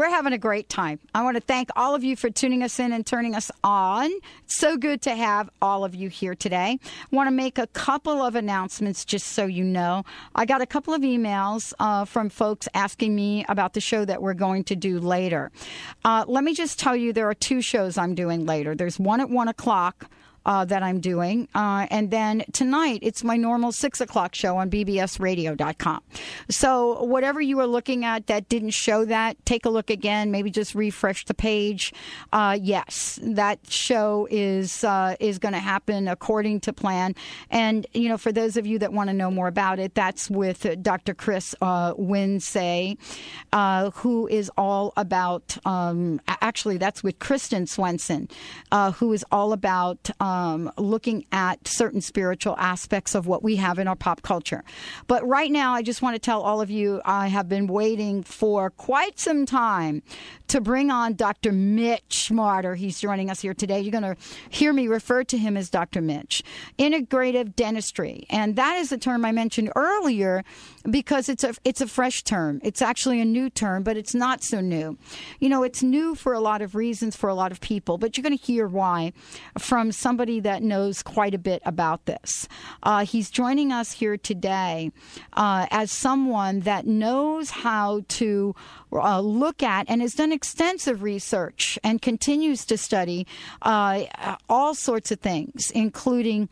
we're having a great time. I want to thank all of you for tuning us in and turning us on. It's so good to have all of you here today. I want to make a couple of announcements just so you know. I got a couple of emails uh, from folks asking me about the show that we're going to do later. Uh, let me just tell you there are two shows I'm doing later. There's one at 1 o'clock uh, that I'm doing. Uh, and then tonight, it's my normal six o'clock show on bbsradio.com. So, whatever you were looking at that didn't show that, take a look again. Maybe just refresh the page. Uh, yes, that show is uh, is going to happen according to plan. And, you know, for those of you that want to know more about it, that's with Dr. Chris uh, Winsay, uh, who is all about, um, actually, that's with Kristen Swenson, uh, who is all about um, Um, looking at certain spiritual aspects of what we have in our pop culture. But right now, I just want to tell all of you I have been waiting for quite some time to bring on Dr. Mitch Marder. He's joining us here today. You're going to hear me refer to him as Dr. Mitch. Integrative dentistry. And that is the term I mentioned earlier because it's a it's a fresh term. It's actually a new term, but it's not so new. You know, it's new for a lot of reasons for a lot of people, but you're going to hear why from somebody that knows quite a bit about this. Uh, he's joining us here today uh, as someone that knows how to uh, look at and has done extensive research and continues to study uh, all sorts of things, including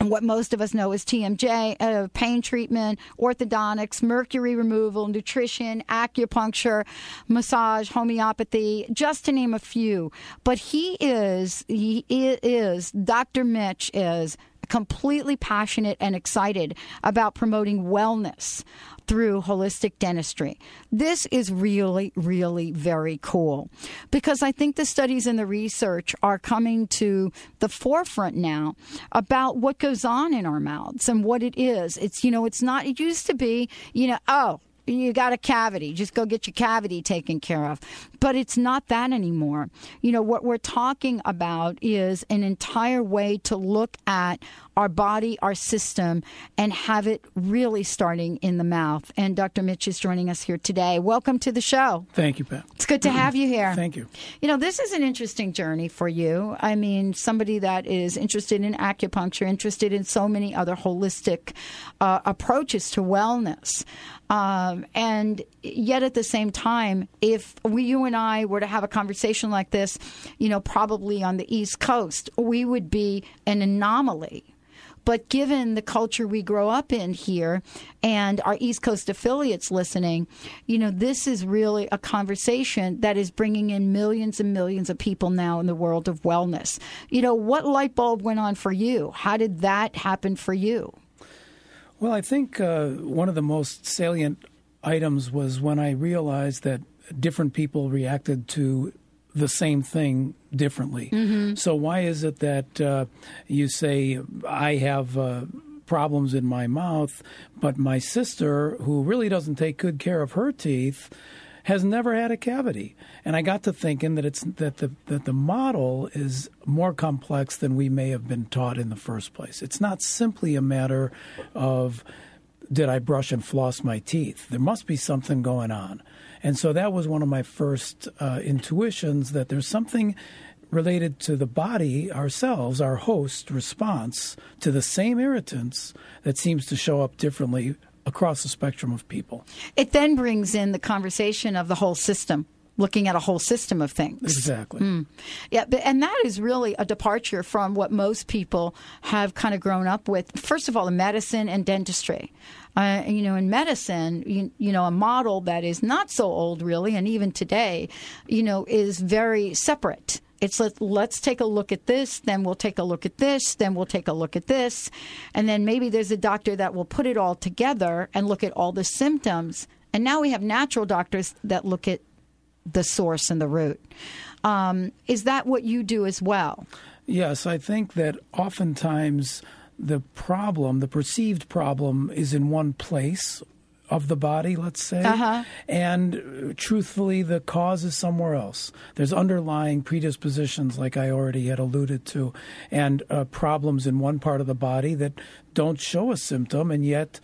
what most of us know is TMJ, uh, pain treatment, orthodontics, mercury removal, nutrition, acupuncture, massage, homeopathy, just to name a few. But he is, he is, Dr. Mitch is completely passionate and excited about promoting wellness through holistic dentistry. This is really, really very cool because I think the studies and the research are coming to the forefront now about what goes on in our mouths and what it is. It's, you know, it's not, it used to be, you know, oh, you got a cavity, just go get your cavity taken care of. But it's not that anymore. You know, what we're talking about is an entire way to look at our body, our system, and have it really starting in the mouth. And Dr. Mitch is joining us here today. Welcome to the show. Thank you, Pat. It's good to have you here. Thank you. You know, this is an interesting journey for you. I mean, somebody that is interested in acupuncture, interested in so many other holistic uh, approaches to wellness. Um, and yet at the same time, if we, you and I were to have a conversation like this, you know, probably on the East Coast, we would be an anomaly. But given the culture we grow up in here and our East Coast affiliates listening, you know, this is really a conversation that is bringing in millions and millions of people now in the world of wellness. You know, what light bulb went on for you? How did that happen for you? Well, I think uh, one of the most salient items was when I realized that different people reacted to the same thing differently. Mm-hmm. So, why is it that uh, you say, I have. Uh, problems in my mouth, but my sister, who really doesn't take good care of her teeth, has never had a cavity. And I got to thinking that it's that the that the model is more complex than we may have been taught in the first place. It's not simply a matter of did I brush and floss my teeth. There must be something going on. And so that was one of my first uh, intuitions that there's something related to the body ourselves, our host response to the same irritants that seems to show up differently across the spectrum of people. It then brings in the conversation of the whole system looking at a whole system of things. Exactly. Mm. Yeah, but, and that is really a departure from what most people have kind of grown up with. First of all, in medicine and dentistry. Uh, you know, in medicine, you, you, know, a model that is not so old, really, and even today, you know, is very separate. It's let, let's take a look at this, then we'll take a look at this, then we'll take a look at this. And then maybe there's a doctor that will put it all together and look at all the symptoms. And now we have natural doctors that look at the source and the root. Um, is that what you do as well? Yes, I think that oftentimes the problem, the perceived problem, is in one place of the body, let's say. Uh-huh. And uh, truthfully, the cause is somewhere else. There's underlying predispositions, like I already had alluded to, and uh, problems in one part of the body that don't show a symptom, and yet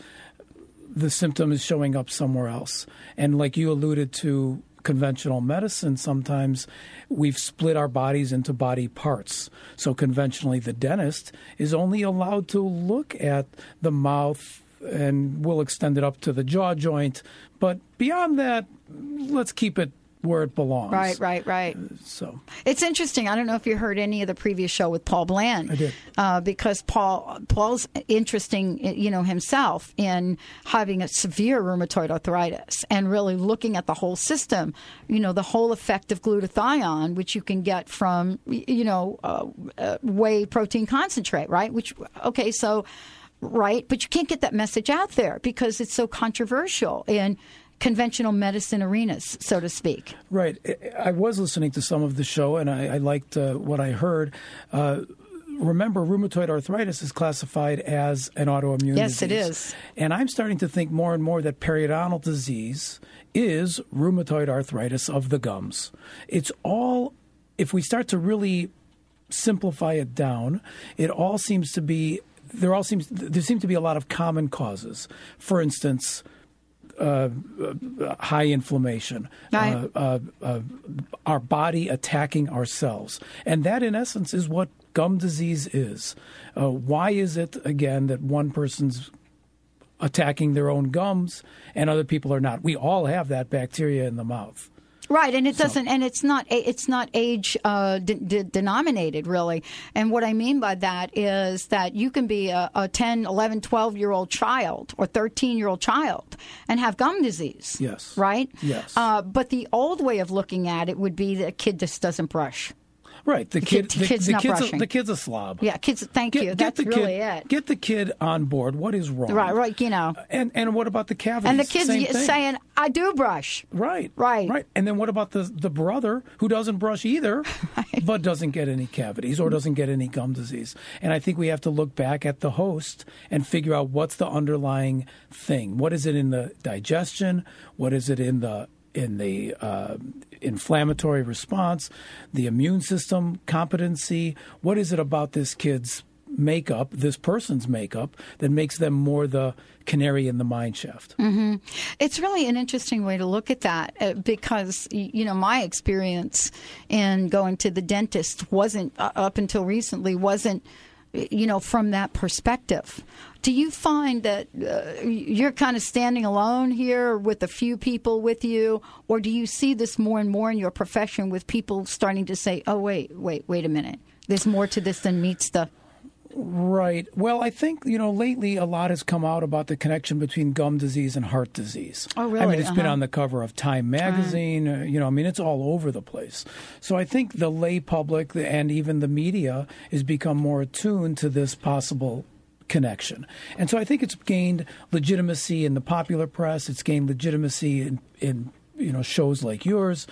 the symptom is showing up somewhere else. And like you alluded to, conventional medicine, sometimes we've split our bodies into body parts. So conventionally, the dentist is only allowed to look at the mouth and we'll extend it up to the jaw joint. But beyond that, let's keep it where it belongs. Right, right, right. So it's interesting. I don't know if you heard any of the previous show with Paul Bland. I did uh, because Paul Paul's interesting, you know, himself in having a severe rheumatoid arthritis and really looking at the whole system. You know, the whole effect of glutathione, which you can get from, you know, uh, uh, whey protein concentrate, right? Which okay, so right, but you can't get that message out there because it's so controversial and conventional medicine arenas, so to speak. Right. I was listening to some of the show, and I, I liked uh, what I heard. Uh, remember, rheumatoid arthritis is classified as an autoimmune yes, disease. Yes, it is. And I'm starting to think more and more that periodontal disease is rheumatoid arthritis of the gums. It's all, if we start to really simplify it down, it all seems to be there all seems there seem to be a lot of common causes. For instance, uh, uh, high inflammation, right. uh, uh, our body attacking ourselves. And that, in essence, is what gum disease is. Uh, why is it, again, that one person's attacking their own gums and other people are not? We all have that bacteria in the mouth. Right, and it doesn't, and it's not, it's not age uh, de- de- denominated really. And what I mean by that is that you can be a, a 10, 11, 12 year old child or 13 year old child and have gum disease. Yes. Right? Yes. Uh, but the old way of looking at it would be that a kid just doesn't brush. Right. The, the kid, kid the, kid's the, not kid's brushing. A, the kid's a slob. Yeah, kids. Thank get, you. Get That's the really kid, it. Get the kid on board. What is wrong? Right. Right. You know. Uh, and and what about the cavities? And the kid's thing. saying, "I do brush." Right. Right. Right. And then what about the the brother who doesn't brush either, right. but doesn't get any cavities or doesn't get any gum disease? And I think we have to look back at the host and figure out what's the underlying thing. What is it in the digestion? What is it in the in the uh, inflammatory response, the immune system competency. What is it about this kid's makeup, this person's makeup, that makes them more the canary in the mine shaft? Mm-hmm. It's really an interesting way to look at that uh, because, you know, my experience in going to the dentist wasn't, uh, up until recently, wasn't you know, from that perspective. Do you find that uh, you're kind of standing alone here with a few people with you, or do you see this more and more in your profession with people starting to say, "Oh, wait, wait, wait a minute, there's more to this than meets the." Right. Well, I think, you know, lately a lot has come out about the connection between gum disease and heart disease. Oh, really? I mean, it's uh-huh. been on the cover of Time magazine. Uh, you know, I mean, it's all over the place. So I think the lay public and even the media has become more attuned to this possible connection. And so I think it's gained legitimacy in the popular press, it's gained legitimacy in, in you know shows like yours.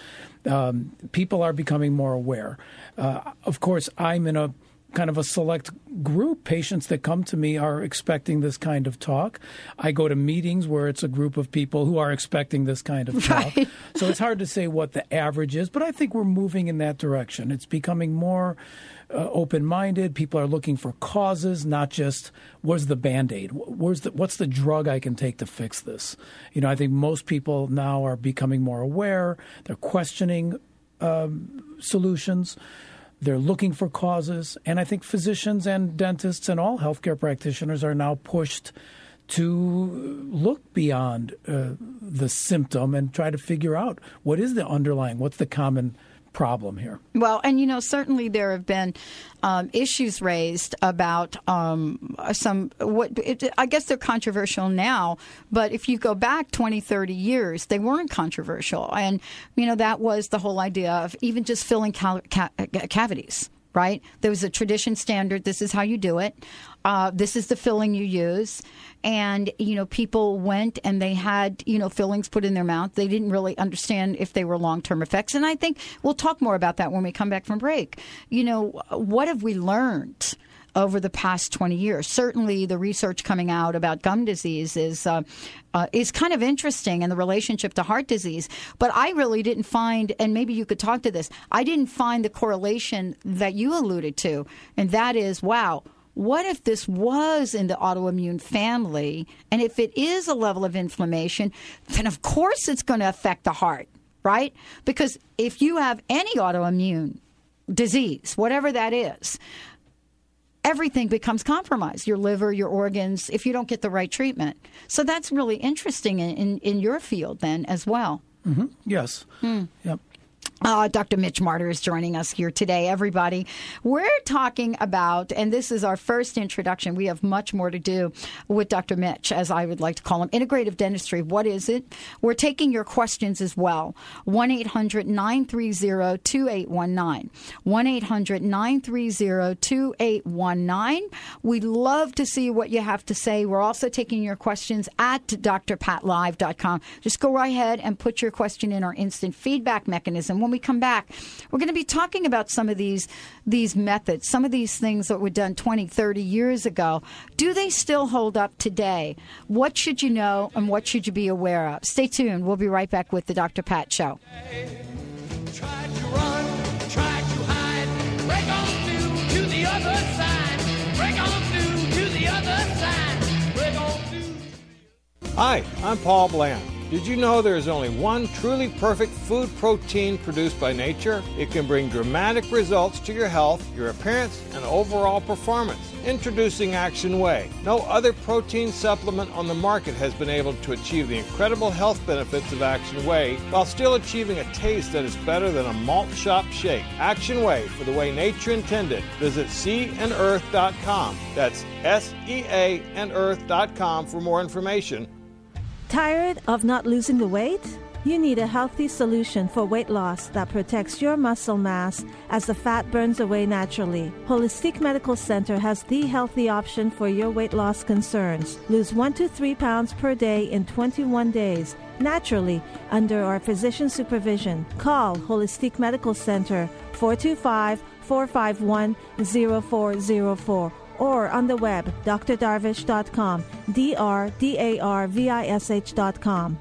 Um, people are becoming more aware. Uh, of course, I'm in a kind of a select group. Patients that come to me are expecting this kind of talk. I go to meetings where it's a group of people who are expecting this kind of talk. Right. so it's hard to say what the average is, but I think we're moving in that direction. It's becoming more uh, open-minded. People are looking for causes, not just where's the band-aid, where's the what's the drug I can take to fix this. You know, I think most people now are becoming more aware. They're questioning um, solutions. They're looking for causes. And I think physicians and dentists and all healthcare practitioners are now pushed to look beyond uh, the symptom and try to figure out what is the underlying, what's the common problem here. Well, and you know, certainly there have been um, issues raised about um, some what it, I guess they're controversial now, but if you go back 20, 30 years, they weren't controversial. And, you know, that was the whole idea of even just filling cal- ca- cavities right? There was a tradition standard. This is how you do it. Uh, this is the filling you use. And, you know, people went and they had, you know, fillings put in their mouth. They didn't really understand if they were long term effects. And I think we'll talk more about that when we come back from break. You know, what have we learned? over the past 20 years. Certainly, the research coming out about gum disease is uh, uh, is kind of interesting in the relationship to heart disease. But I really didn't find, and maybe you could talk to this. I didn't find the correlation that you alluded to, and that is, wow. What if this was in the autoimmune family? And if it is a level of inflammation, then of course it's going to affect the heart, right? Because if you have any autoimmune disease, whatever that is, everything becomes compromised your liver, your organs, if you don't get the right treatment. So that's really interesting in, in, in your field then as well. Mm-hmm. Yes. Mm. Yep. Uh, Dr. Mitch Marder is joining us here today, everybody. We're talking about, and this is our first introduction. We have much more to do with Dr. Mitch, as I would like to call him. Integrative dentistry. What is it? We're taking your questions as well. 1 800 930 2819. 1 800 930 2819. We'd love to see what you have to say. We're also taking your questions at drpatlive.com. Just go right ahead and put your question in our instant feedback mechanism. When we come back, we're going to be talking about some of these these methods, some of these things that were done 20, 30 years ago. Do they still hold up today? What should you know and what should you be aware of? Stay tuned. We'll be right back with the Dr. Pat Show. Hi, I'm Paul Bland. Did you know there is only one truly perfect food protein produced by nature? It can bring dramatic results to your health, your appearance, and overall performance. Introducing Action Whey. No other protein supplement on the market has been able to achieve the incredible health benefits of Action Whey while still achieving a taste that is better than a malt shop shake. Action Whey for the way nature intended. Visit seaandearth.com. That's S E A and earth.com for more information Tired of not losing the weight? You need a healthy solution for weight loss that protects your muscle mass as the fat burns away naturally. Holistic Medical Center has the healthy option for your weight loss concerns. Lose 1 to 3 pounds per day in 21 days naturally under our physician supervision. Call Holistic Medical Center 425 451 0404 or on the web, drdarvish.com, D-R-D-A-R-V-I-S-H.com.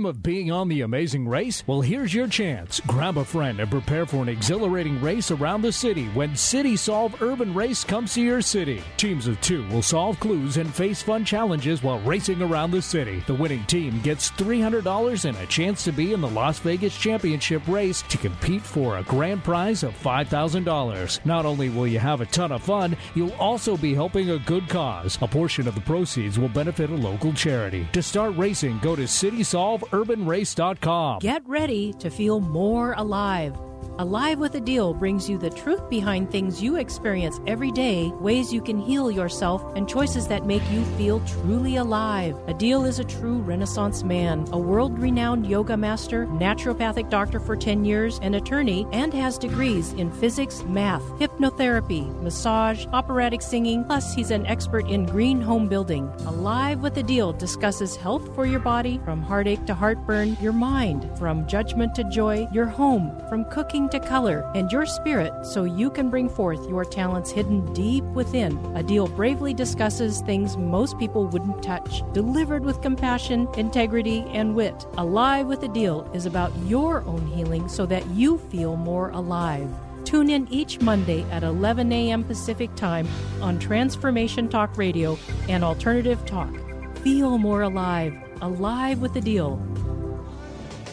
Dream of being on the amazing race? Well, here's your chance. Grab a friend and prepare for an exhilarating race around the city when City Solve Urban Race comes to your city. Teams of two will solve clues and face fun challenges while racing around the city. The winning team gets $300 and a chance to be in the Las Vegas Championship race to compete for a grand prize of $5,000. Not only will you have a ton of fun, you'll also be helping a good cause. A portion of the proceeds will benefit a local charity. To start racing, go to City Solve urbanrace.com. Get ready to feel more alive. Alive with Adil brings you the truth behind things you experience every day, ways you can heal yourself, and choices that make you feel truly alive. Adil is a true Renaissance man, a world renowned yoga master, naturopathic doctor for 10 years, an attorney, and has degrees in physics, math, hypnotherapy, massage, operatic singing, plus, he's an expert in green home building. Alive with Adil discusses health for your body, from heartache to heartburn, your mind, from judgment to joy, your home, from cooking to color and your spirit so you can bring forth your talents hidden deep within. Adil bravely discusses things most people wouldn't touch, delivered with compassion, integrity, and wit. Alive with Adil is about your own healing so that you feel more alive. Tune in each Monday at 11 a.m. Pacific Time on Transformation Talk Radio and Alternative Talk. Feel more alive. Alive with Adil.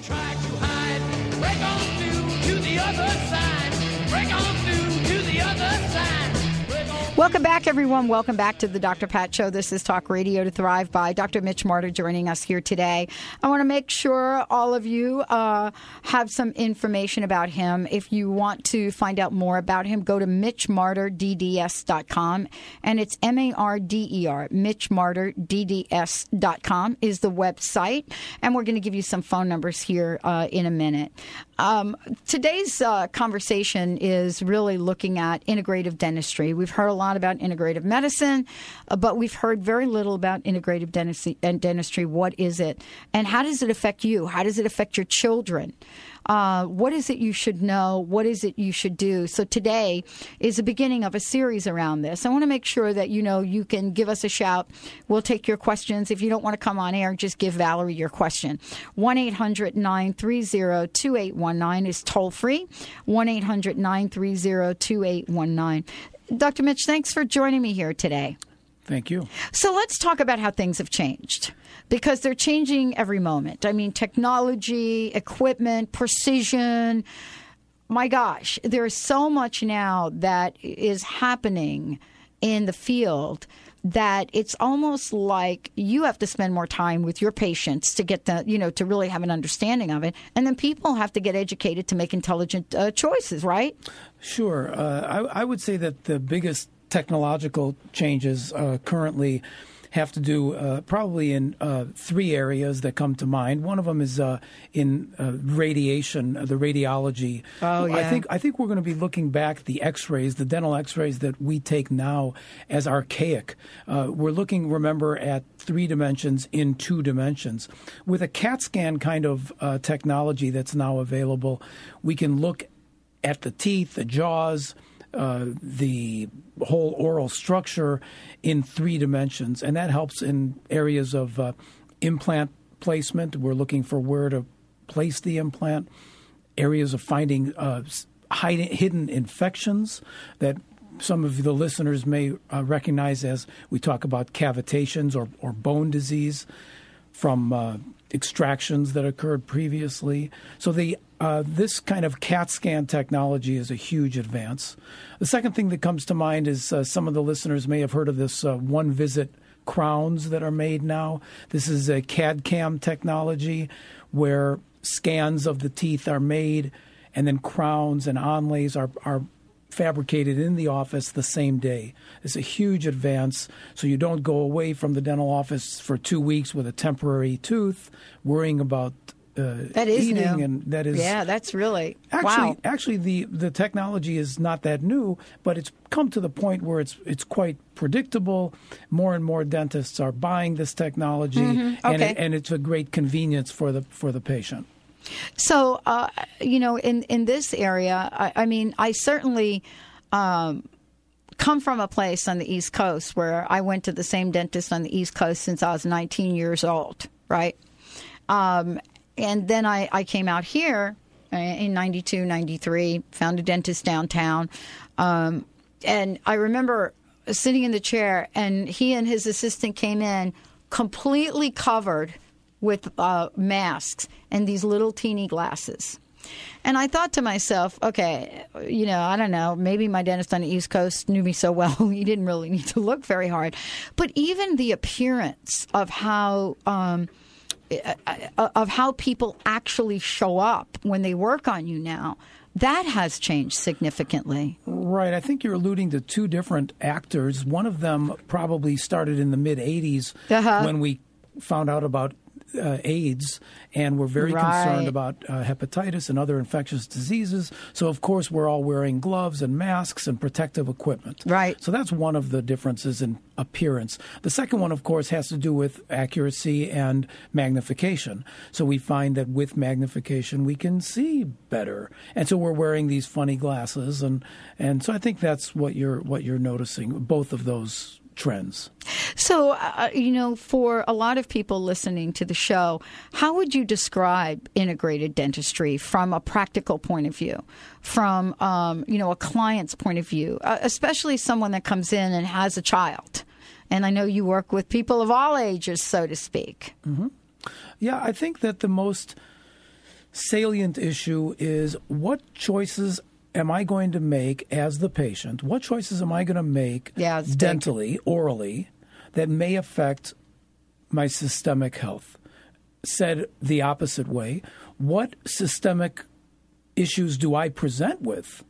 Try Welcome back, everyone. Welcome back to the Dr. Pat Show. This is Talk Radio to Thrive by Dr. Mitch Marder joining us here today. I want to make sure all of you uh, have some information about him. If you want to find out more about him, go to mitchmarderdds.com. And it's M A R D E R, mitchmarderdds.com is the website. And we're going to give you some phone numbers here uh, in a minute. Um, today's uh, conversation is really looking at integrative dentistry. We've heard a lot about integrative medicine, uh, but we've heard very little about integrative dentistry, dentistry. What is it, and how does it affect you? How does it affect your children? Uh, what is it you should know? What is it you should do? So today is the beginning of a series around this. I want to make sure that you know you can give us a shout. We'll take your questions. If you don't want to come on air, just give Valerie your question. 1 800 930 2819 is toll free. 1 800 930 2819. Dr. Mitch, thanks for joining me here today. Thank you. So let's talk about how things have changed because they're changing every moment. I mean, technology, equipment, precision. My gosh, there's so much now that is happening in the field that it's almost like you have to spend more time with your patients to get the, you know, to really have an understanding of it. And then people have to get educated to make intelligent uh, choices, right? Sure. Uh, I, I, would say that the biggest technological changes uh, currently have to do uh, probably in uh, three areas that come to mind. One of them is uh, in uh, radiation, uh, the radiology. Oh yeah. I think I think we're going to be looking back at the X-rays, the dental X-rays that we take now as archaic. Uh, we're looking, remember, at three dimensions in two dimensions. With a CAT scan kind of technology that's now available, we can look at the teeth, the jaws uh, the whole oral structure in three dimensions, and that helps in areas of uh, implant placement. We're looking for where to place the implant, areas of finding uh, hidden infections that some of the listeners may uh, recognize as we talk about cavitations or, or bone disease from uh, extractions that occurred previously. So the uh, this kind of CAT scan technology is a huge advance. The second thing that comes to mind is uh, some of the listeners may have heard of this uh, one visit crowns that are made now. This is a CAD CAM technology where scans of the teeth are made and then crowns and onlays are, are fabricated in the office the same day. It's a huge advance. So you don't go away from the dental office for two weeks with a temporary tooth, worrying about uh, that is eating, new. and that is yeah, that's really actually wow. actually the the technology is not that new, but it's come to the point where it's it's quite predictable. More and more dentists are buying this technology, mm-hmm. and it, and it's a great convenience for the for the patient. So, uh, you know, in in this area, I, I mean, I certainly. Um, come from a place on the East Coast where I went to the same dentist on the East Coast since I was 19 years old, right? Um, and then I, I came out here uh, in 92, 93, found a dentist downtown. Um, and I remember sitting in the chair, and he and his assistant came in completely covered with uh, masks and these little teeny glasses. And I thought to myself, okay, you know, I don't know, maybe my dentist on the East Coast knew me so well, he didn't really need to look very hard. But even the appearance of how. Um, uh, of how people actually show up when they work on you now that has changed significantly. Right. I think you're alluding to two different actors. One of them probably started in the mid 80s uh-huh. when we found out about uh, AIDS, and we're very right. concerned about uh, hepatitis and other infectious diseases. So, of course, we're all wearing gloves and masks and protective equipment. Right. So that's one of the differences in appearance. The second one, of course, has to do with accuracy and magnification. So we find that with magnification, we can see better, and so we're wearing these funny glasses, and and so I think that's what you're what you're noticing. Both of those trends. So, uh, you know, for a lot of people listening to the show, how would you describe integrated dentistry from a practical point of view, from, um, you know, a client's point of view, uh, especially someone that comes in and has a child? And I know you work with people of all ages, so to speak. Mm-hmm. Yeah, I think that the most salient issue is what choices am I going to make as the patient? What choices am I going to make Yeah, it's big. dentally, orally, that may affect my systemic health? Said the opposite way, what systemic issues do I present with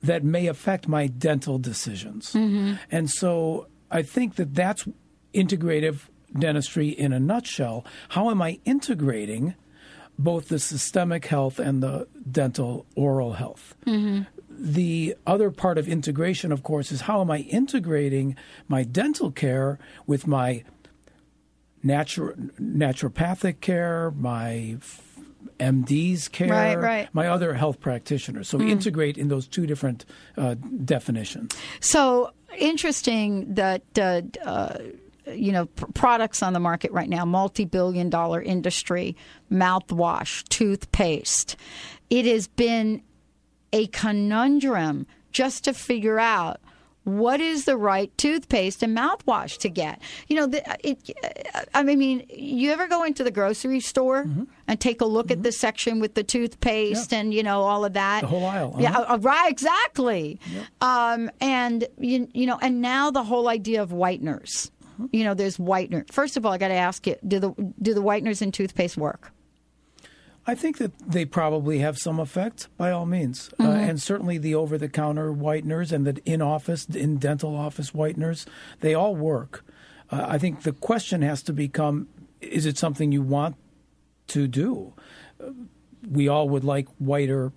that may affect my dental decisions? Mm-hmm. And so I think that that's integrative dentistry in a nutshell. How am I integrating both the systemic health and the dental oral health? The other part of integration, of course, is how am I integrating my dental care with my natu- naturopathic care, my MD's care, Right, right. my other health practitioners. So we integrate in those two different uh, definitions. So interesting that uh, uh, you know pr- products on the market right now, multi-billion-dollar industry, mouthwash, toothpaste. It has been a conundrum just to figure out what is the right toothpaste and mouthwash to get. You know, the, it, I mean, you ever go into the grocery store Mm-hmm. and take a look at the section with the toothpaste and you know all of that, The whole aisle, Yeah, uh-huh. uh, right, exactly. Um, and you, you know, and now the whole idea of whiteners. You know, there's whitener. First of all, I got to ask you: do the do the whiteners in toothpaste work? I think that they probably have some effect, by all means, uh, and certainly the over-the-counter whiteners and the in-office, in dental office whiteners, they all work. Uh, I think the question has to become: Is it something you want to do? Uh, we all would like whiter,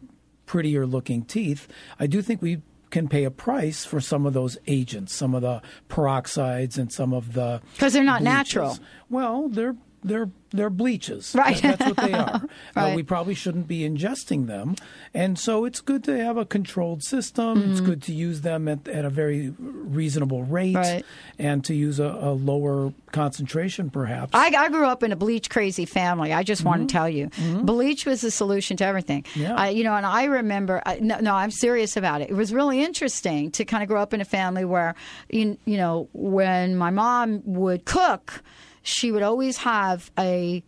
prettier-looking teeth. I do think we can pay a price for some of those agents, some of the peroxides, and some of the because they're not bleaches. natural. Well, they're they're they're bleaches. Right. That- That's what they are. Uh, we probably shouldn't be ingesting them, and so it's good to have a controlled system. It's good to use them at, at a very reasonable rate, Mm-hmm. Right. and to use a, a lower concentration, perhaps. I, I grew up in a bleach crazy family. I just want to tell you, bleach was the solution to everything. Yeah. I, you know, and I remember. I, no, no, I'm serious about it. It was really interesting to kind of grow up in a family where, you, you know, when my mom would cook, she would always have a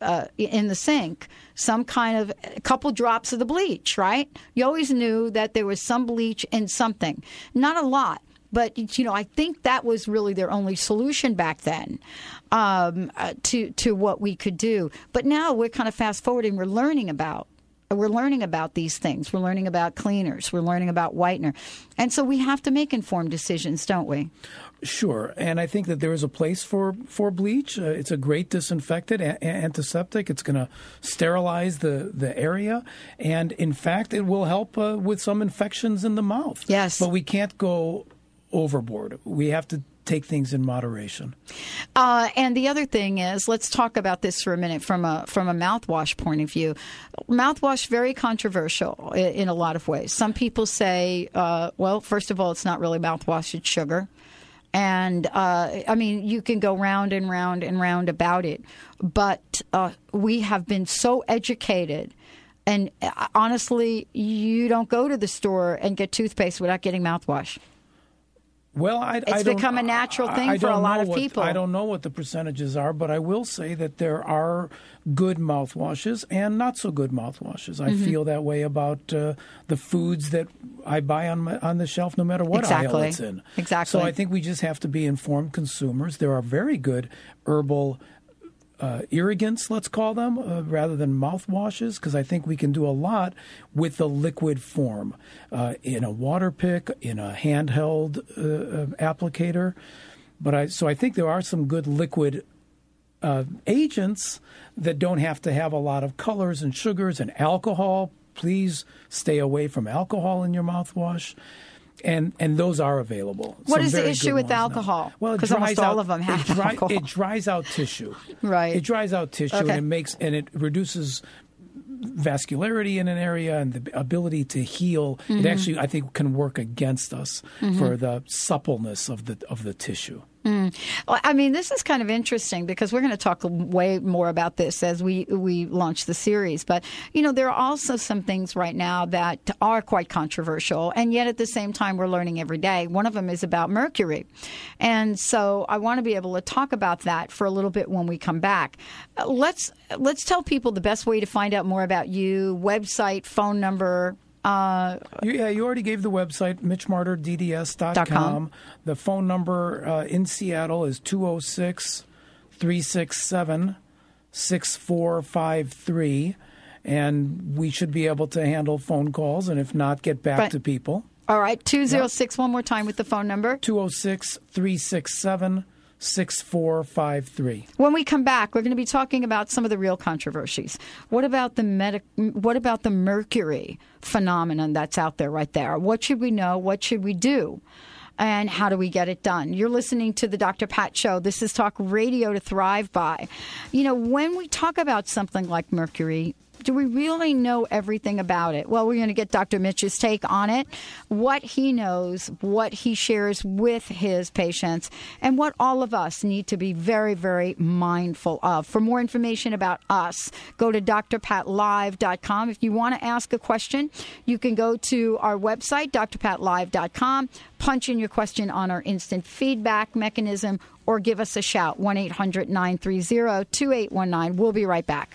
uh, in the sink some kind of a couple drops of the bleach, right? You always knew that there was some bleach in something, not a lot. But you know, I think that was really their only solution back then um, uh, to to what we could do. But now we're kind of fast forwarding. We're learning about we're learning about these things. We're learning about cleaners. We're learning about whitener, and so we have to make informed decisions, don't we? Sure, and I think that there is a place for for bleach. Uh, it's a great disinfectant, a- antiseptic. It's going to sterilize the the area, and in fact, it will help uh, with some infections in the mouth. Yes. but we can't go overboard. We have to take things in moderation. Uh, and the other thing is, let's talk about this for a minute from a from a mouthwash point of view. Mouthwash very controversial in, in a lot of ways. Some people say, uh, well, first of all, it's not really mouthwash; it's sugar. And uh, I mean, you can go round and round and round about it, but uh, we have been so educated. And uh, honestly, you don't go to the store and get toothpaste without getting mouthwash. Well, I, It's I don't- become a natural thing I for a lot of what- people. I don't know what the percentages are, but I will say that there are good mouthwashes and not so good mouthwashes. I Mm-hmm. feel that way about uh, the foods that I buy on my, on the shelf, no matter what aisle it's in. Exactly. So I think we just have to be informed consumers. There are very good herbal uh, irrigants, let's call them, uh, rather than mouthwashes, because I think we can do a lot with the liquid form uh, in a water pick, in a handheld uh, uh, applicator. But I so I think there are some good liquid uh, agents that don't have to have a lot of colors and sugars and alcohol. Please stay away from alcohol in your mouthwash. And and those are available. What Some is the issue with ones now. alcohol? Well, because almost dries all of them it have dry- alcohol. It dries out tissue. Right. It dries out tissue Okay. and it makes and it reduces vascularity in an area and the ability to heal. Mm-hmm. It actually, I think, can work against us for the suppleness of the of the tissue. Mm. Well, I mean, this is kind of interesting because we're going to talk way more about this as we we launch the series. But you know, there are also some things right now that are quite controversial, and yet at the same time, we're learning every day. One of them is about mercury, and so I want to be able to talk about that for a little bit when we come back. Let's let's tell people the best way to find out more about you, website, phone number. Uh, You, yeah, you already gave the website, mitchmarderdds.com. Dot com. The phone number uh, in Seattle is 206 367 6453. And we should be able to handle phone calls, and if not, get back to people. all right, 206, one more time with the phone number. 206 367 6453. When we come back, we're going to be talking about some of the real controversies. What about the medic? What about the mercury phenomenon that's out there right there? What should we know? What should we do? And how do we get it done? You're listening to the Dr. Pat Show. This is Talk Radio to Thrive By. You know, when we talk about something like mercury, do we really know everything about it? Well, we're going to get Dr. Mitch's take on it, what he knows, what he shares with his patients, and what all of us need to be very, very mindful of. For more information about us, go to drpatlive.com. If you want to ask a question, you can go to our website, drpatlive.com, punch in your question on our instant feedback mechanism, or give us a shout, 1 800 930 2819. We'll be right back.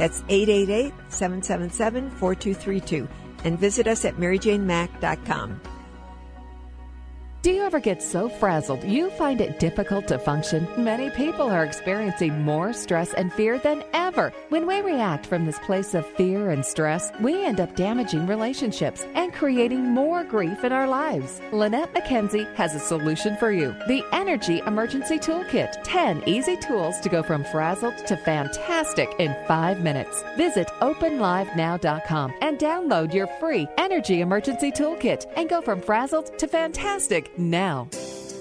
That's 888 777 4232. And visit us at maryjanemack.com. Do you ever get so frazzled you find it difficult to function? Many people are experiencing more stress and fear than ever. When we react from this place of fear and stress, we end up damaging relationships and creating more grief in our lives. Lynette McKenzie has a solution for you the Energy Emergency Toolkit 10 easy tools to go from frazzled to fantastic in five minutes. Visit openlivenow.com and download your free Energy Emergency Toolkit and go from frazzled to fantastic now.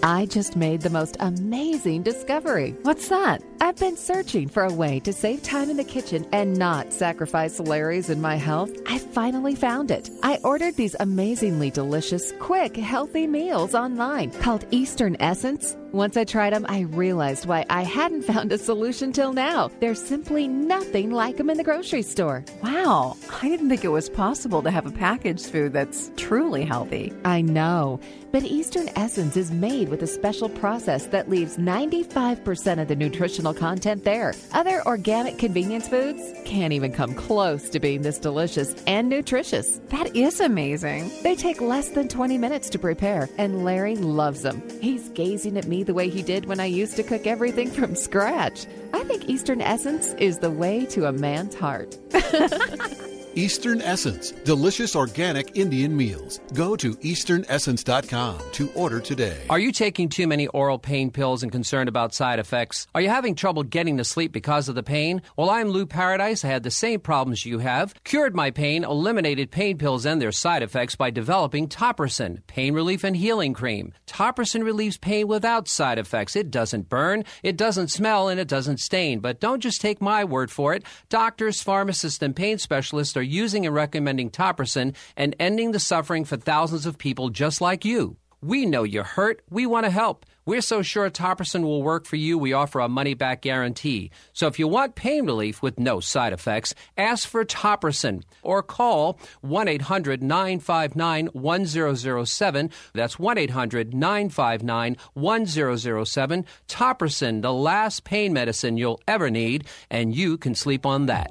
I just made the most amazing discovery. What's that? I've been searching for a way to save time in the kitchen and not sacrifice Larry's in my health. I finally found it. I ordered these amazingly delicious, quick, healthy meals online called Eastern Essence. Once I tried them, I realized why I hadn't found a solution till now. There's simply nothing like them in the grocery store. Wow, I didn't think it was possible to have a packaged food that's truly healthy. I know, but Eastern Essence is made with a special process that leaves 95% of the nutritional content there. Other organic convenience foods can't even come close to being this delicious and nutritious. That is amazing. They take less than 20 minutes to prepare, and Larry loves them. He's gazing at me the way he did when I used to cook everything from scratch. I think Eastern Essence is the way to a man's heart. Eastern Essence, delicious organic Indian meals. Go to easternessence.com to order today. Are you taking too many oral pain pills and concerned about side effects? Are you having trouble getting to sleep because of the pain? Well, I'm Lou Paradise. I had the same problems you have. Cured my pain, eliminated pain pills and their side effects by developing Topricin, pain relief and healing cream. Topricin relieves pain without side effects. It doesn't burn, it doesn't smell, and it doesn't stain. But don't just take my word for it. Doctors, pharmacists, and pain specialists are using and recommending Topricin and ending the suffering for thousands of people just like you. We know you're hurt. We want to help. We're so sure Topricin will work for you, we offer a money back guarantee. So if you want pain relief with no side effects, ask for Topricin or call 1 800 959 1007. That's 1 800 959 1007. Topricin, the last pain medicine you'll ever need, and you can sleep on that.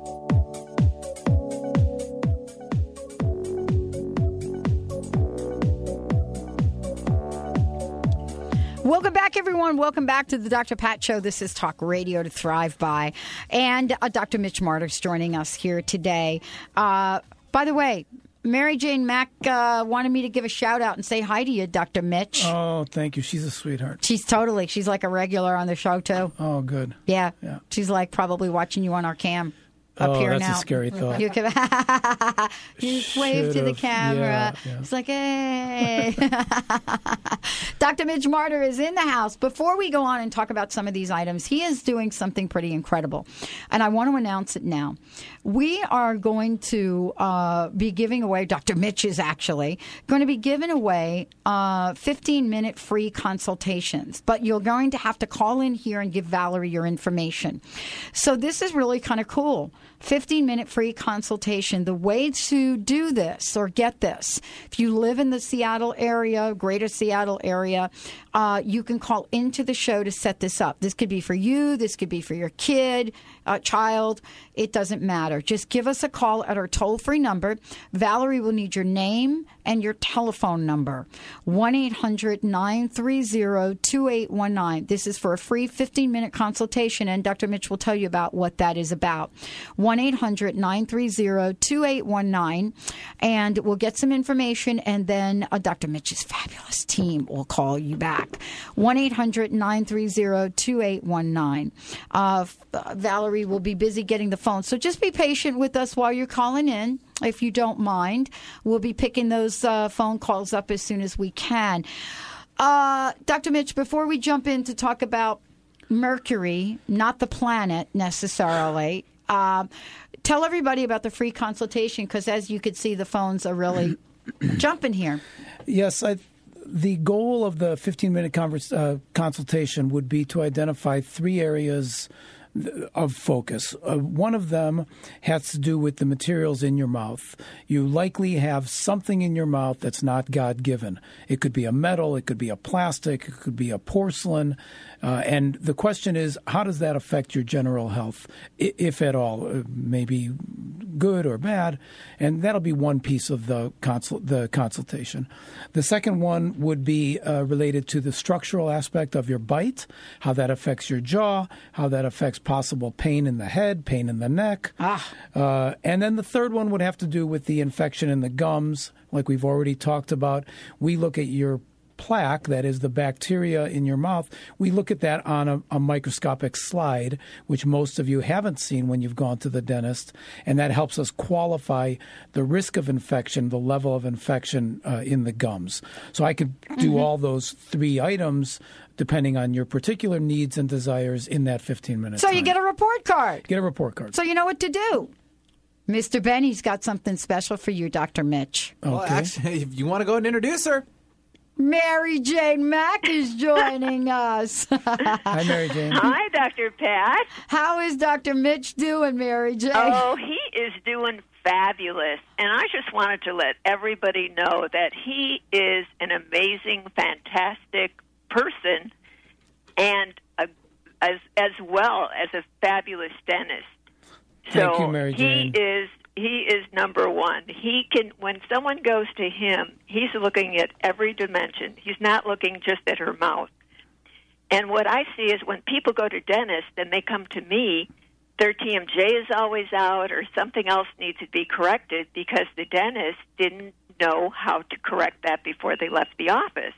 Welcome back, everyone. Welcome back to the Dr. Pat Show. This is Talk Radio to Thrive By. And uh, Dr. Mitch Marder's joining us here today. Uh, by the way, Mary Jane Mack uh, wanted me to give a shout out and say hi to you, Dr. Mitch. Oh, thank you. She's a sweetheart. She's totally. She's like a regular on the show too. Oh, good. Yeah. Yeah. She's like probably watching you on our cam up Oh, here that's a now. scary thought. You can you wave to the camera. Yeah, yeah. It's like, hey. Dr. Mitch Marder is in the house. Before we go on and talk about some of these items, he is doing something pretty incredible. And I want to announce it now. We are going to uh, be giving away, Dr. Mitch is actually going to be giving away uh, 15 minute free consultations. But you're going to have to call in here and give Valerie your information. So this is really kind of cool. 15 minute free consultation. The way to do this or get this, if you live in the Seattle area, greater Seattle area, uh, you can call into the show to set this up. This could be for you, this could be for your kid, uh, child. It doesn't matter. Just give us a call at our toll free number. Valerie will need your name and your telephone number 1 800 930 2819. This is for a free 15 minute consultation, and Dr. Mitch will tell you about what that is about. 1 800 930 2819. And we'll get some information, and then uh, Dr. Mitch's fabulous team will call you back. 1 800 930 2819. Uh, Valerie will be busy getting the phone, so just be patient with us while you're calling in if you don't mind. We'll be picking those uh, phone calls up as soon as we can. Uh, Dr. Mitch, before we jump in to talk about Mercury, not the planet necessarily, uh, tell everybody about the free consultation because, as you could see, the phones are really jumping here. Yes, I, the goal of the 15 minute converse, uh, consultation would be to identify three areas of focus. Uh, one of them has to do with the materials in your mouth. You likely have something in your mouth that's not God given. It could be a metal, it could be a plastic, it could be a porcelain. Uh, and the question is, how does that affect your general health, if at all? Uh, maybe good or bad. And that'll be one piece of the, consul- the consultation. The second one would be uh, related to the structural aspect of your bite, how that affects your jaw, how that affects possible pain in the head, pain in the neck. Uh, and then the third one would have to do with the infection in the gums, like we've already talked about. We look at your plaque, that is the bacteria in your mouth, we look at that on a, a, microscopic slide, which most of you haven't seen when you've gone to the dentist. And that helps us qualify the risk of infection, the level of infection uh, in the gums. So I could do Mm-hmm. all those three items depending on your particular needs and desires in that 15 minutes. So you get a report card. Get a report card. So you know what to do. Mr. Benny's got something special for you, Dr. Mitch. Well, actually, if you want to go and introduce her. Mary Jane Mack is joining us. Hi, Mary Jane. Hi, Dr. Pat. How is Dr. Mitch doing, Mary Jane? Oh, he is doing fabulous. And I just wanted to let everybody know that he is an amazing, fantastic person and a, as as well as a fabulous dentist. Thank so you, Mary he Jane. is he is number one. He can when someone goes to him, he's looking at every dimension. He's not looking just at her mouth. And what I see is when people go to dentists and they come to me, their TMJ is always out or something else needs to be corrected because the dentist didn't know how to correct that before they left the office.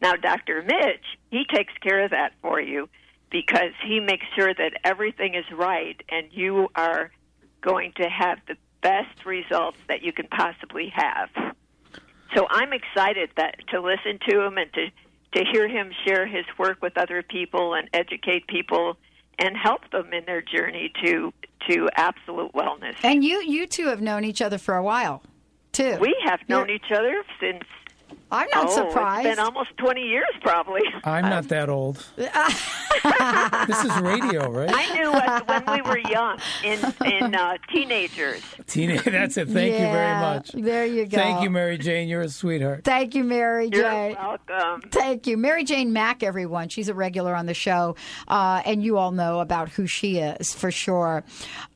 Now, Dr. Mitch, he takes care of that for you because he makes sure that everything is right and you are going to have the best results that you can possibly have. So I'm excited that to listen to him and to to hear him share his work with other people and educate people and help them in their journey to to absolute wellness. And you you two have known each other for a while, too. We have known each other since I'm not oh, surprised. It's been almost 20 years probably. I'm not that old. this is radio, right? I knew us when we were young in in uh, teenagers. Teenage. That's it. Thank you very much. There you go. Thank you, Mary Jane. You're a sweetheart. Thank you, Mary You're Jane. welcome. Thank you. Mary Jane Mack, everyone. She's a regular on the show, uh, and you all know about who she is for sure.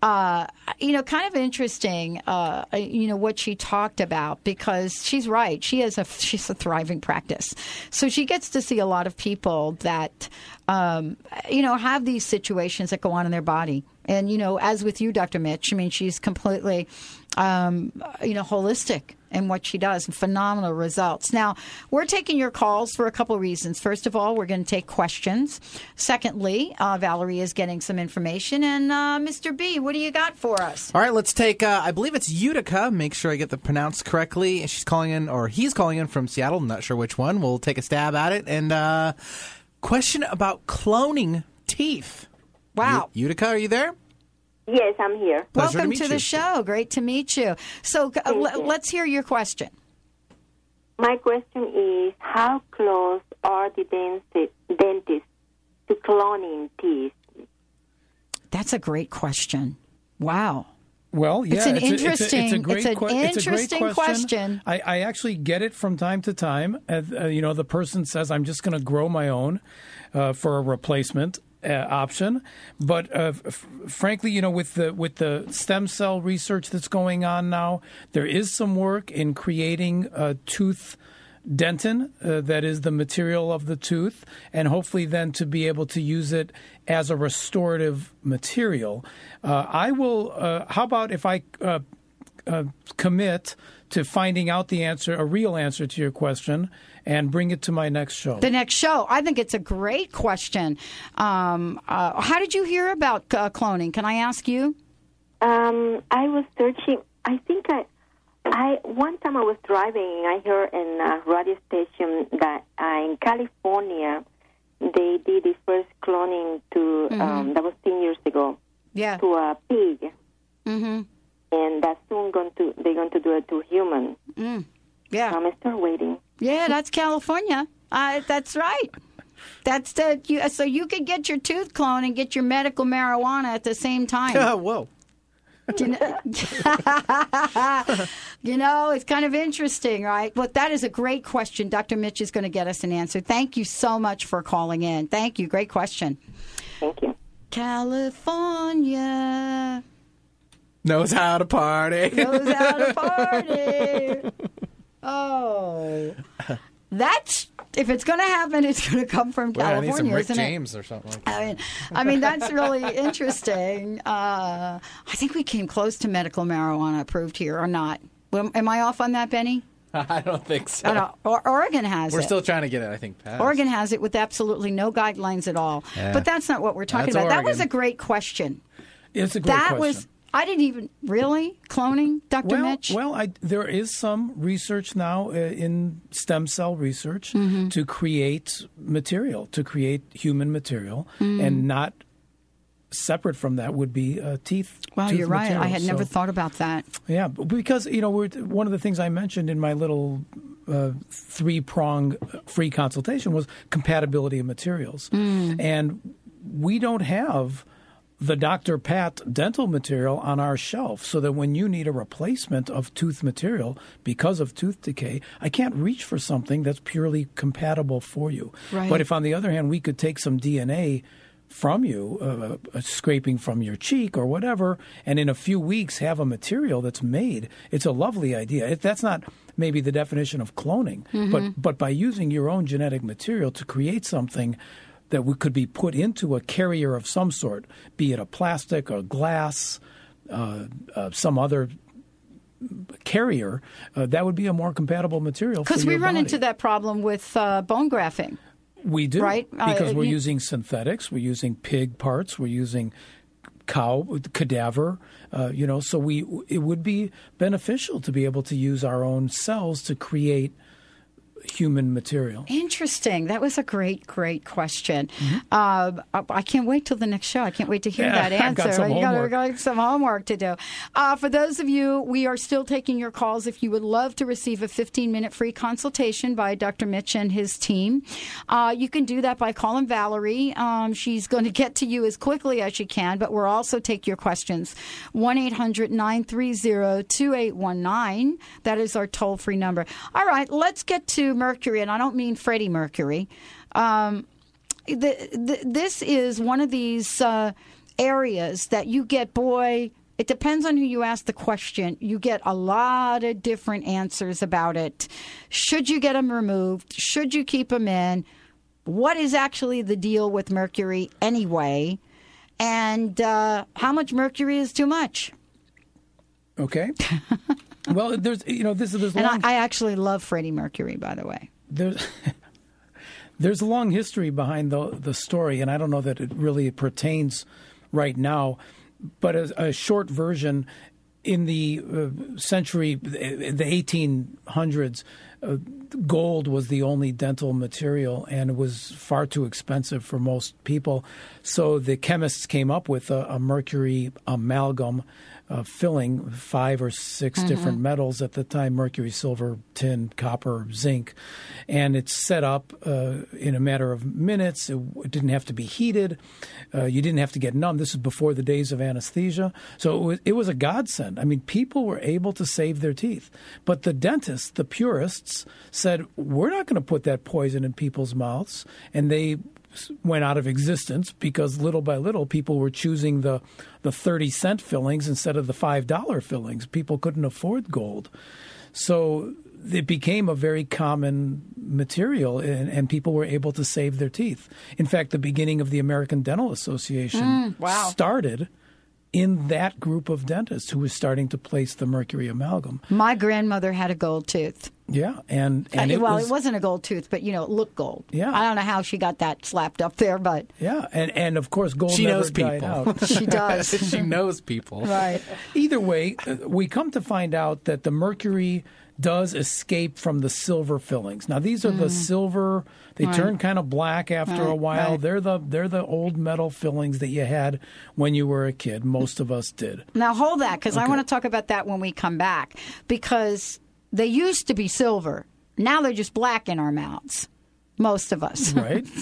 Uh, you know, kind of interesting, uh, you know, what she talked about because she's right. She has a, she's a thriving practice. So she gets to see a lot of people that, um, you know, have these situations that go on in their body And, you know, as with you, Dr. Mitch, I mean, she's completely, um, you know, holistic in what she does and phenomenal results. Now, we're taking your calls for a couple of reasons. First of all, we're going to take questions. Secondly, uh, Valerie is getting some information. And uh, Mr. B, what do you got for us? All right, let's take. Uh, I believe it's Utica. Make sure I get the pronounced correctly. She's calling in, or he's calling in from Seattle. I'm not sure which one. We'll take a stab at it. And uh, question about cloning teeth. Wow. U- Utica, are you there? Yes, I'm here. Pleasure Welcome to to, the you. show. Great to meet you. So uh, l- you. let's hear your question. My question is how close are the denti- dentists to cloning teeth? That's a great question. Wow. Well, yeah, It's an a- a- it's interesting- a, great it's an que- a great interesting question. I, I actually get it from time to time. Uh, uh, you know, the person says, "I'm just going to grow my own uh, for a replacement." Uh, option, but uh, f- frankly, you know, with the with the stem cell research that's going on now, there is some work in creating a tooth dentin uh, that is the material of the tooth and hopefully then to be able to use it as a restorative material. Uh, i will uh, how about if i uh, uh, commit to finding out the answer a real answer to your question and bring it to my next show The next show. I think it's a great question. Um, uh, how did you hear about uh, cloning? Can I ask you? Um, I was searching. I think I, I one time I was driving and I heard in a radio station that uh, in California they did the first cloning to um, that was ten years ago Yeah. to a pig, Mm-hmm. and that's soon going to they're going to do it to human. Mm. Yeah. I'm still waiting. Yeah, that's California. Uh, that's right. That's the you, so you could get your tooth clone and get your medical marijuana at the same time. Oh, Whoa. You know, you know, it's kind of interesting, right? Well, that is a great question. Dr. Mitch is going to get us an answer. Thank you so much for calling in. Thank you. Great question. Thank you. California Knows how to party. knows how to party. Oh, that's if it's going to happen, it's going to come from Well, I need California, some Rick isn't James or something like that. it? I mean, I mean that's really interesting. Uh, I think we came close to medical marijuana approved here, or not? Am I off on that, Benny? I don't think so. No. Or, Oregon has We're it. still trying to get it, I think, passed. Oregon has it with absolutely no guidelines at all. Yeah. But that's not what we're talking That's about. That was a great question. it's a great that question was. I didn't even really cloning, Dr. well, Mitch. well, I, there is some research now uh, in stem cell research Mm-hmm. to create material, to create human material, Mm. and not separate from that would be uh, teeth. Wow, you're right. I had never thought about that. Yeah, because you know we're, one of the things I mentioned in my little uh, three prong free consultation was compatibility of materials, Mm. and we don't have the Dr. Pat dental material on our shelf, so that when you need a replacement of tooth material because of tooth decay, I can't reach for something that's purely compatible for you. Right. But if on the other hand we could take some DNA from you, uh, a scraping from your cheek or whatever, and in a few weeks have a material that's made. It's a lovely idea. It, that's not maybe the definition of cloning, but but by using your own genetic material to create something that we could be put into a carrier of some sort, be it a plastic or glass, uh, uh, some other carrier, uh, that would be a more compatible material. Because we run body. into that problem with uh, bone grafting. We do, Right? Because we're you- using synthetics, we're using pig parts, we're using cow cadaver. Uh, you know, so we it would be beneficial to be able to use our own cells to create human material. Interesting. That was a great, great question. Uh, I- can't wait till the next show. I can't wait to hear Mm-hmm. Yeah, that I've got answer. some you got homework. got some homework to do. Uh, for those of you, we are still taking your calls. If you would love to receive a 15 minute free consultation by Dr. Mitch and his team, uh, you can do that by calling Valerie. Um, she's going to get to you as quickly as she can, but we'll also take your questions. 1 800 930 2819. That is our toll free number. All right, let's get to Mercury, and I don't mean Freddie Mercury. Um, the, the, this is one of these uh, areas that you get, boy, it depends on who you ask the question. You get a lot of different answers about it. Should you get them removed? Should you keep them in? What is actually the deal with mercury anyway? and uh, how much mercury is too much. Okay. well, there's you know this is there's And I, long, I actually love Freddie Mercury, by the way. there's there's a long history behind the the story, and I don't know that it really pertains right now. But a, a short version in the uh, century, the 1800s, uh, gold was the only dental material, and it was far too expensive for most people. So the chemists came up with a, a mercury amalgam. Uh, filling five or 6 Mhm. different metals at the time mercury, silver, tin, copper, zinc. And it's set up uh, in a matter of minutes. It, it didn't have to be heated. Uh, you didn't have to get numb. This is before the days of anesthesia. So it was, it was a godsend. I mean, people were able to save their teeth. But the dentists, the purists, said, we're not going to put that poison in people's mouths. And they went out of existence because little by little people were choosing the the 30 cent fillings instead of the $5 fillings. People couldn't afford gold. So it became a very common material and, and people were able to save their teeth. In fact the beginning of the American Dental Association Mm, wow. started in that group of dentists who was starting to place the mercury amalgam My grandmother had a gold tooth. yeah and and it well, was, it wasn't a gold tooth, but you know, it looked gold. Yeah. I don't know how she got that slapped up there, but Yeah, and and of course, gold She never knows died people. out. She does. she knows people. Right. Either way, uh, we come to find out that the mercury does escape from the silver fillings. Now, these are the Mm. silver. They Right. turn kind of black after a while. right. They're the they're the old metal fillings that you had when you were a kid. Most of us did. Now hold that because I want to talk about that when we come back because they used to be silver. Now they're just black in our mouths. Most of us. Right.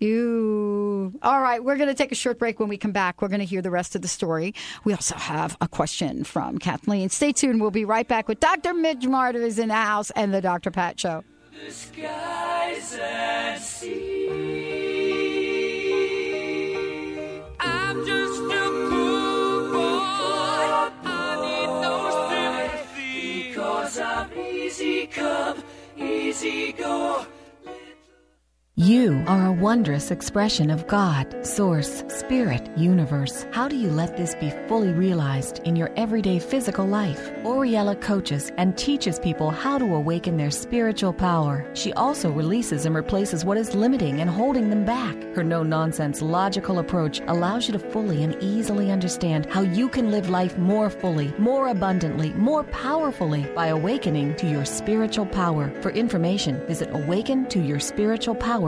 You. All right, we're going to take a short break. When we come back, we're going to hear the rest of the story. We also have a question from Kathleen. Stay tuned. We'll be right back with Dr. Mitch Marder is in the house and the Dr. Pat Show. The skies and sea. I'm just a poor boy. I need no sympathy. Cause I'm easy come, easy go. You are a wondrous expression of God, Source, Spirit, Universe. How do you let this be fully realized in your everyday physical life? Oriella coaches and teaches people how to awaken their spiritual power. She also releases and replaces what is limiting and holding them back. Her no nonsense, logical approach allows you to fully and easily understand how you can live life more fully, more abundantly, more powerfully by awakening to your spiritual power. For information, visit awakentoyourspiritualpower.com.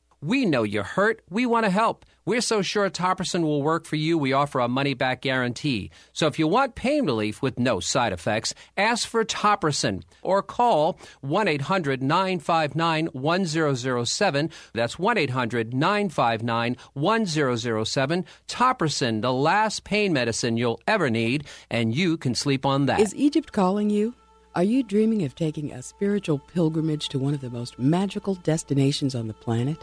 We know you're hurt. We want to help. We're so sure Topricin will work for you, we offer a money back guarantee. So if you want pain relief with no side effects, ask for Topricin or call 1 800 959 1007. That's 1 800 959 1007. Topricin, the last pain medicine you'll ever need, and you can sleep on that. Is Egypt calling you? Are you dreaming of taking a spiritual pilgrimage to one of the most magical destinations on the planet?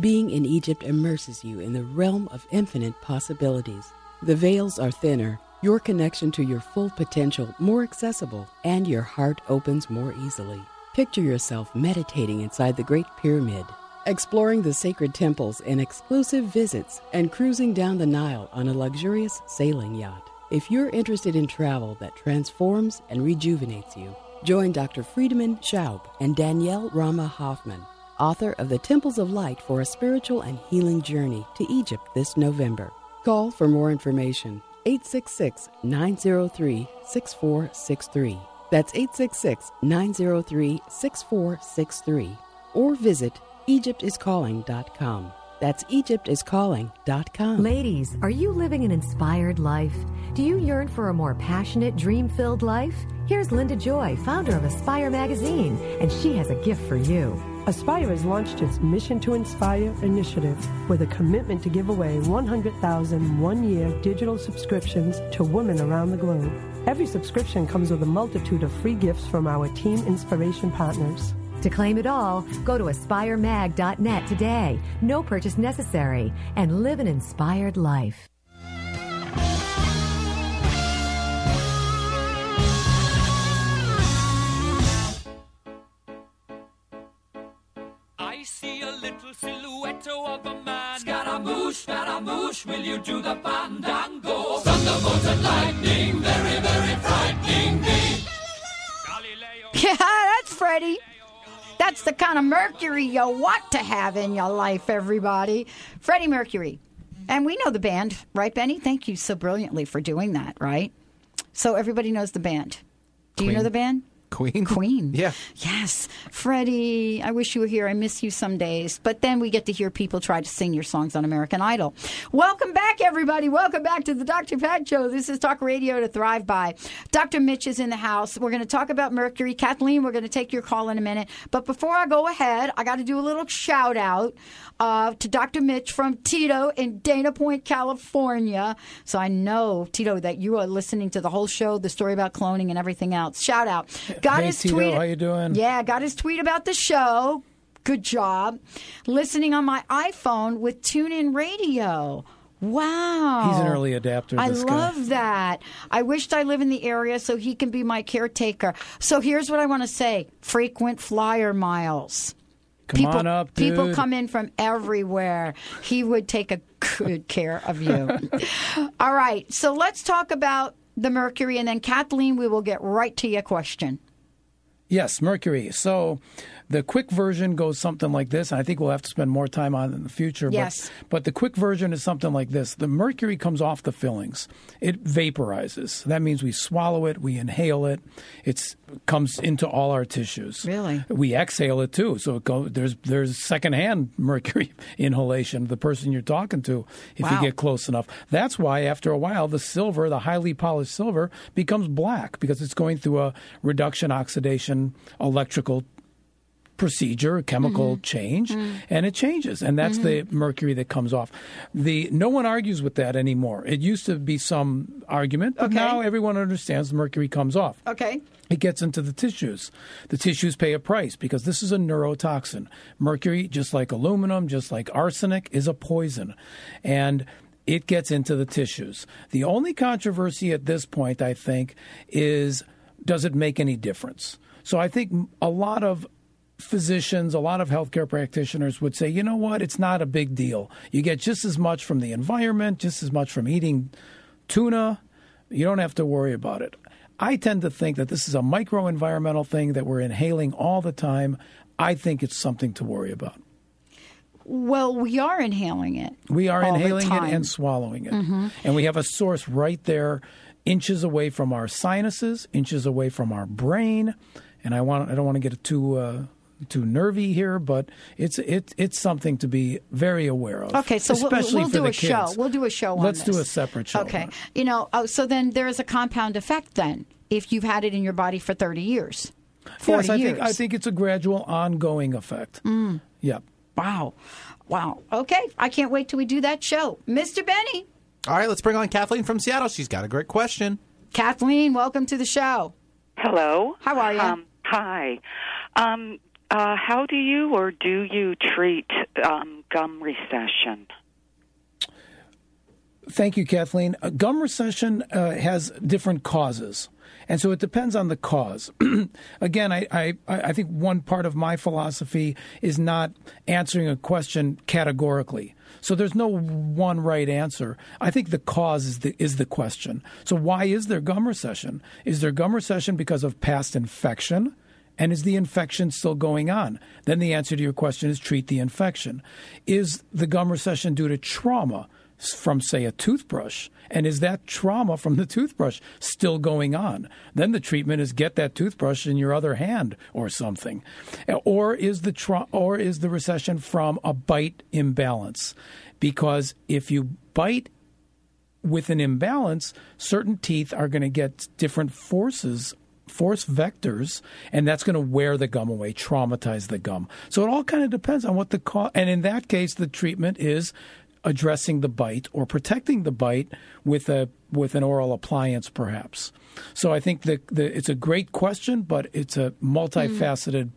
Being in Egypt immerses you in the realm of infinite possibilities. The veils are thinner, your connection to your full potential more accessible, and your heart opens more easily. Picture yourself meditating inside the Great Pyramid, exploring the sacred temples in exclusive visits, and cruising down the Nile on a luxurious sailing yacht. If you're interested in travel that transforms and rejuvenates you, join Dr. Friedemann Schaub and Danielle Rama Hoffman, author of The Temples of Light for a Spiritual and Healing Journey to Egypt this November. Call for more information 866 903 6463. That's 866 903 6463. Or visit EgyptIsCalling.com. That's EgyptIsCalling.com. Ladies, are you living an inspired life? Do you yearn for a more passionate, dream filled life? Here's Linda Joy, founder of Aspire Magazine, and she has a gift for you. Aspire has launched its Mission to Inspire initiative with a commitment to give away 100,000 one year digital subscriptions to women around the globe. Every subscription comes with a multitude of free gifts from our team inspiration partners. To claim it all, go to aspiremag.net today. No purchase necessary and live an inspired life. Scaramouche, will you do the fandango? Thunderbolt and lightning, very, very frightening me. Yeah, that's Freddie. That's the kind of Mercury you want to have in your life, everybody. Freddie Mercury. And we know the band, right, Benny? Thank you so brilliantly for doing that, right? So everybody knows the band. Do you know the band? Queen. Queen. Yeah. Yes. Freddie, I wish you were here. I miss you some days. But then we get to hear people try to sing your songs on American Idol. Welcome back, everybody. Welcome back to the Dr. Pat Show. This is Talk Radio to Thrive By. Dr. Mitch is in the house. We're going to talk about Mercury. Kathleen, we're going to take your call in a minute. But before I go ahead, I got to do a little shout out uh, to Dr. Mitch from Tito in Dana Point, California. So I know, Tito, that you are listening to the whole show, the story about cloning and everything else. Shout out. Got Hey, his Tito, tweet. how you doing? Yeah, got his tweet about the show. Good job. Listening on my iPhone with TuneIn Radio. Wow. He's an early adapter, I this guy. love that. I wished I live in the area so he can be my caretaker. So here's what I want to say frequent flyer miles. Come people, on up, People come in from everywhere. He would take a good care of you. All right. So let's talk about the Mercury, and then Kathleen, we will get right to your question. Yes, Mercury. So the quick version goes something like this. I think we'll have to spend more time on it in the future. Yes. But, but the quick version is something like this. The mercury comes off the fillings. It vaporizes. That means we swallow it, we inhale it. It comes into all our tissues. Really? We exhale it too. So it go, there's there's secondhand mercury inhalation. The person you're talking to, if Wow. you get close enough. That's why after a while the silver, the highly polished silver, becomes black because it's going through a reduction, oxidation, electrical procedure, chemical Mm-hmm. change, and it changes, and that's the mercury that comes off. The no one argues with that anymore. It used to be some argument, but Okay. now everyone understands the mercury comes off. Okay. It gets into the tissues. The tissues pay a price because this is a neurotoxin. Mercury, just like aluminum, just like arsenic, is a poison. And it gets into the tissues. The only controversy at this point, I think, is does it make any difference? So I think a lot of physicians, a lot of healthcare practitioners would say, you know what, it's not a big deal. You get just as much from the environment, just as much from eating tuna. You don't have to worry about it. I tend to think that this is a micro environmental thing that we're inhaling all the time. I think it's something to worry about. Well, we are inhaling it. We are inhaling it and swallowing it. Mhm. And we have a source right there, inches away from our sinuses, inches away from our brain. And I want I don't want to get too uh, too nervy here, but it's it, it's something to be very aware of. Okay, so we'll, especially we'll for do the a show. kids. We'll do a show Let's do this. a separate show. Okay. You know, oh, so then there is a compound effect then if you've had it in your body for 30 years. 40 Yes, I years. think I think it's a gradual, ongoing effect. Mm. Yep. Wow. Wow. Okay. I can't wait till we do that show. Mr. Benny. All right, let's bring on Kathleen from Seattle. She's got a great question. Kathleen, welcome to the show. Hello. How are you? Um, hi. Um, uh, how do you or do you treat um, gum recession? Thank you, Kathleen. Uh, gum recession uh, has different causes. And so it depends on the cause. Again, I, I, I think one part of my philosophy is not answering a question categorically. So there's no one right answer. I think the cause is the, is the question. So why is there gum recession? Is there gum recession because of past infection? And is the infection still going on? Then the answer to your question is treat the infection. Is the gum recession due to trauma from, say, a toothbrush? And is that trauma from the toothbrush still going on? Then the treatment is get that toothbrush in your other hand or something. Or is the tra- or is the recession from a bite imbalance? Because if you bite with an imbalance, certain teeth are going to get different forces force vectors, and that's going to wear the gum away, traumatize the gum. So it all kind of depends on what the cause. And in that case, the treatment is addressing the bite or protecting the bite with a with an oral appliance, perhaps. So I think that the, it's a great question, but it's a multifaceted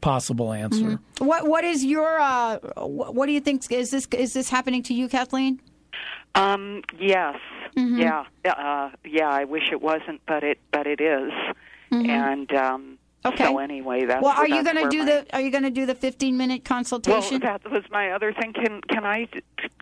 possible answer. Mhm. What what is your uh, wh- what do you think is this is this happening to you, Kathleen? Um, yes, Mhm. yeah, uh, yeah. I wish it wasn't, but it but it is. Mhm. And um, Okay. so anyway, that's well, are you going to do my- the are you going to do the 15 minute Well, consultation? that was my other thing. Can can I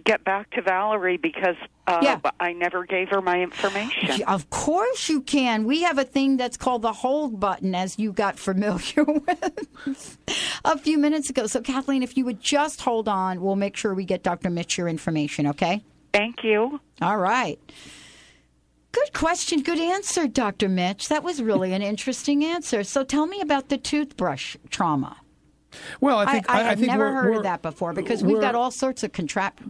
get back to Valerie because uh, Yeah. I never gave her my information. Of course you can. We have a thing that's called the hold button, as you got familiar with a few minutes ago. So, Kathleen, if you would just hold on, we'll make sure we get Dr. Mitch your information, okay? Thank you. All right. Question. Good answer, Dr. Mitch. That was really an interesting answer. So, tell me about the toothbrush trauma. Well, I think I, I, have think never heard of that before because we've got all sorts of contract.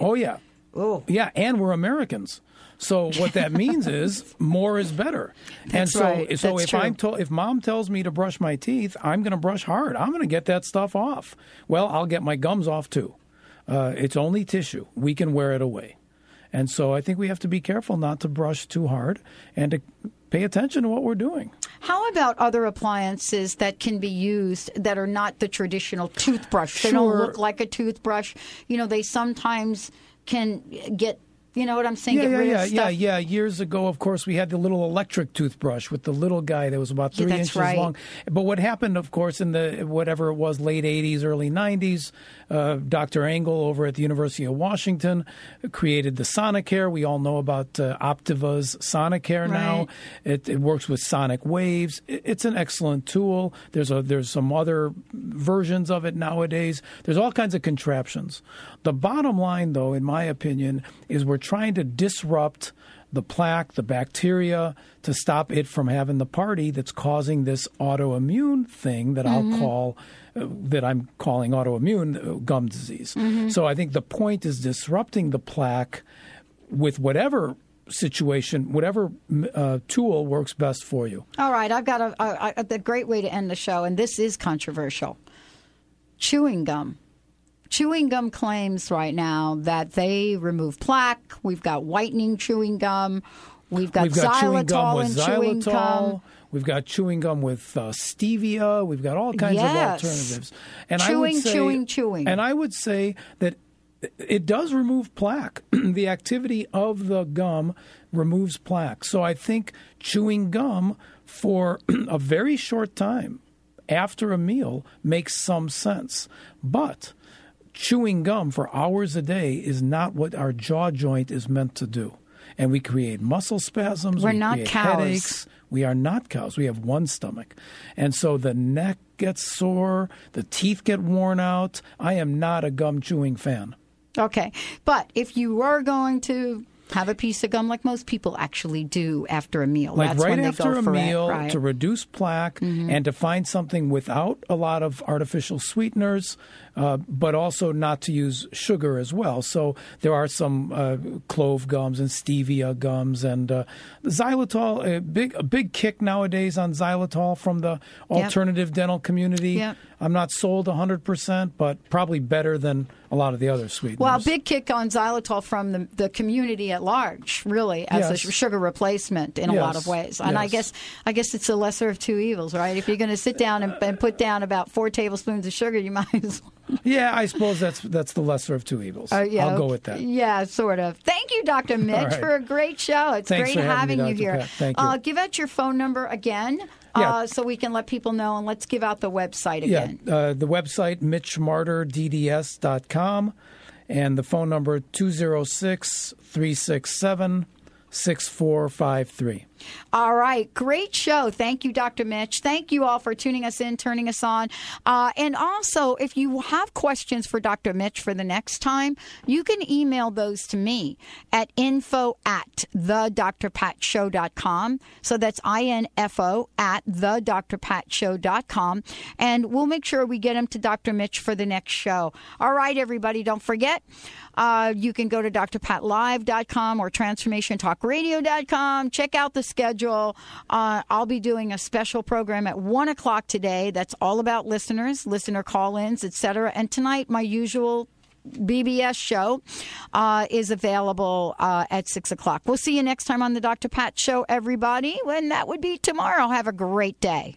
Oh yeah. Oh. Yeah, and we're Americans. So what that means is more is better. That's and so right. so That's if true. I'm told if mom tells me to brush my teeth, I'm going to brush hard. I'm going to get that stuff off. Well, I'll get my gums off too. Uh, it's only tissue. We can wear it away. And so I think we have to be careful not to brush too hard and to pay attention to what we're doing. How about other appliances that can be used that are not the traditional toothbrush? They don't look like a toothbrush. You know, they sometimes can get. You know what I'm saying? yeah, yeah, yeah, yeah, yeah. Years ago, of course, we had the little electric toothbrush with the little guy that was about three that's inches right. long. But what happened, of course, in the whatever it was, late '80s, early '90s, uh, Dr. Engel over at the University of Washington created the Sonicare. We all know about uh, Optiva's Sonicare now. It, it works with sonic waves. It- It's an excellent tool. There's a there's some other versions of it nowadays. There's all kinds of contraptions. The bottom line, though, in my opinion, is we're trying to disrupt the plaque, the bacteria, to stop it from having the party that's causing this autoimmune thing that I'll Mhm. call uh, that I'm calling autoimmune uh, gum disease. Mhm. So I think the point is disrupting the plaque with whatever situation, whatever uh, tool works best for you. All right, I've got a, a, a, a great way to end the show, and this is controversial. Chewing gum. Chewing gum claims right now that they remove plaque. We've got whitening chewing gum. We've got, We've got chewing gum xylitol with chewing xylitol. gum. We've got chewing gum with uh, stevia. We've got all kinds Yes. of alternatives. I would Chewing, say, chewing, chewing. And I would say that it does remove plaque. the activity of the gum removes plaque. So I think chewing gum for a very short time after a meal makes some sense. But chewing gum for hours a day is not what our jaw joint is meant to do. And we create muscle spasms. We're we not cows. Headaches. We are not cows. We have one stomach. And so the neck gets sore, the teeth get worn out. I am not a gum chewing fan. Okay, but if you were going to have a piece of gum, like most people actually do after a meal, Like that's right when they after a meal it, right? to reduce plaque Mhm. and to find something without a lot of artificial sweeteners, uh, but also not to use sugar as well. So there are some uh, clove gums and stevia gums and uh, xylitol. A big a big kick nowadays on xylitol from the Yep. alternative dental community. Yep. I'm not sold 100%, but probably better than a lot of the other sweeteners. Well, big kick on xylitol from the, the community at large, really, as a Yes. sh- sugar replacement in a lot of ways. And I guess I guess it's the lesser of two evils, right? If you're going to sit down and, and put down about four tablespoons of sugar, you might as well. yeah, I suppose that's that's the lesser of two evils. Uh, yeah, I'll go with that. Yeah, sort of. Thank you, Dr. Mitch, right. for a great show. It's Thanks great for having me, you here. Pat. Thank you. Uh, give out your phone number again Yeah. uh, so we can let people know, and let's give out the website again. Yeah, uh, the website mitchmarderdds.com and the phone number 206 367 6453. All right, great show. Thank you, Dr. Mitch. Thank you all for tuning us in, turning us on. Uh, and also, if you have questions for Dr. Mitch for the next time, you can email those to me at info at thedrpatshow.com. So that's I-N-F-O at thedrpatshow.com. And we'll make sure we get them to Dr. Mitch for the next show. All right, everybody, don't forget, uh, you can go to drpatlive.com or transformationtalkradio.com. Check out the schedule. Uh, I'll be doing a special program at one o'clock today. That's all about listeners, listener call-ins, etc. And tonight, my usual BBS show uh, is available uh, at 6 o'clock. We'll see you next time on the Dr. Pat Show, everybody, when that would be tomorrow. Have a great day.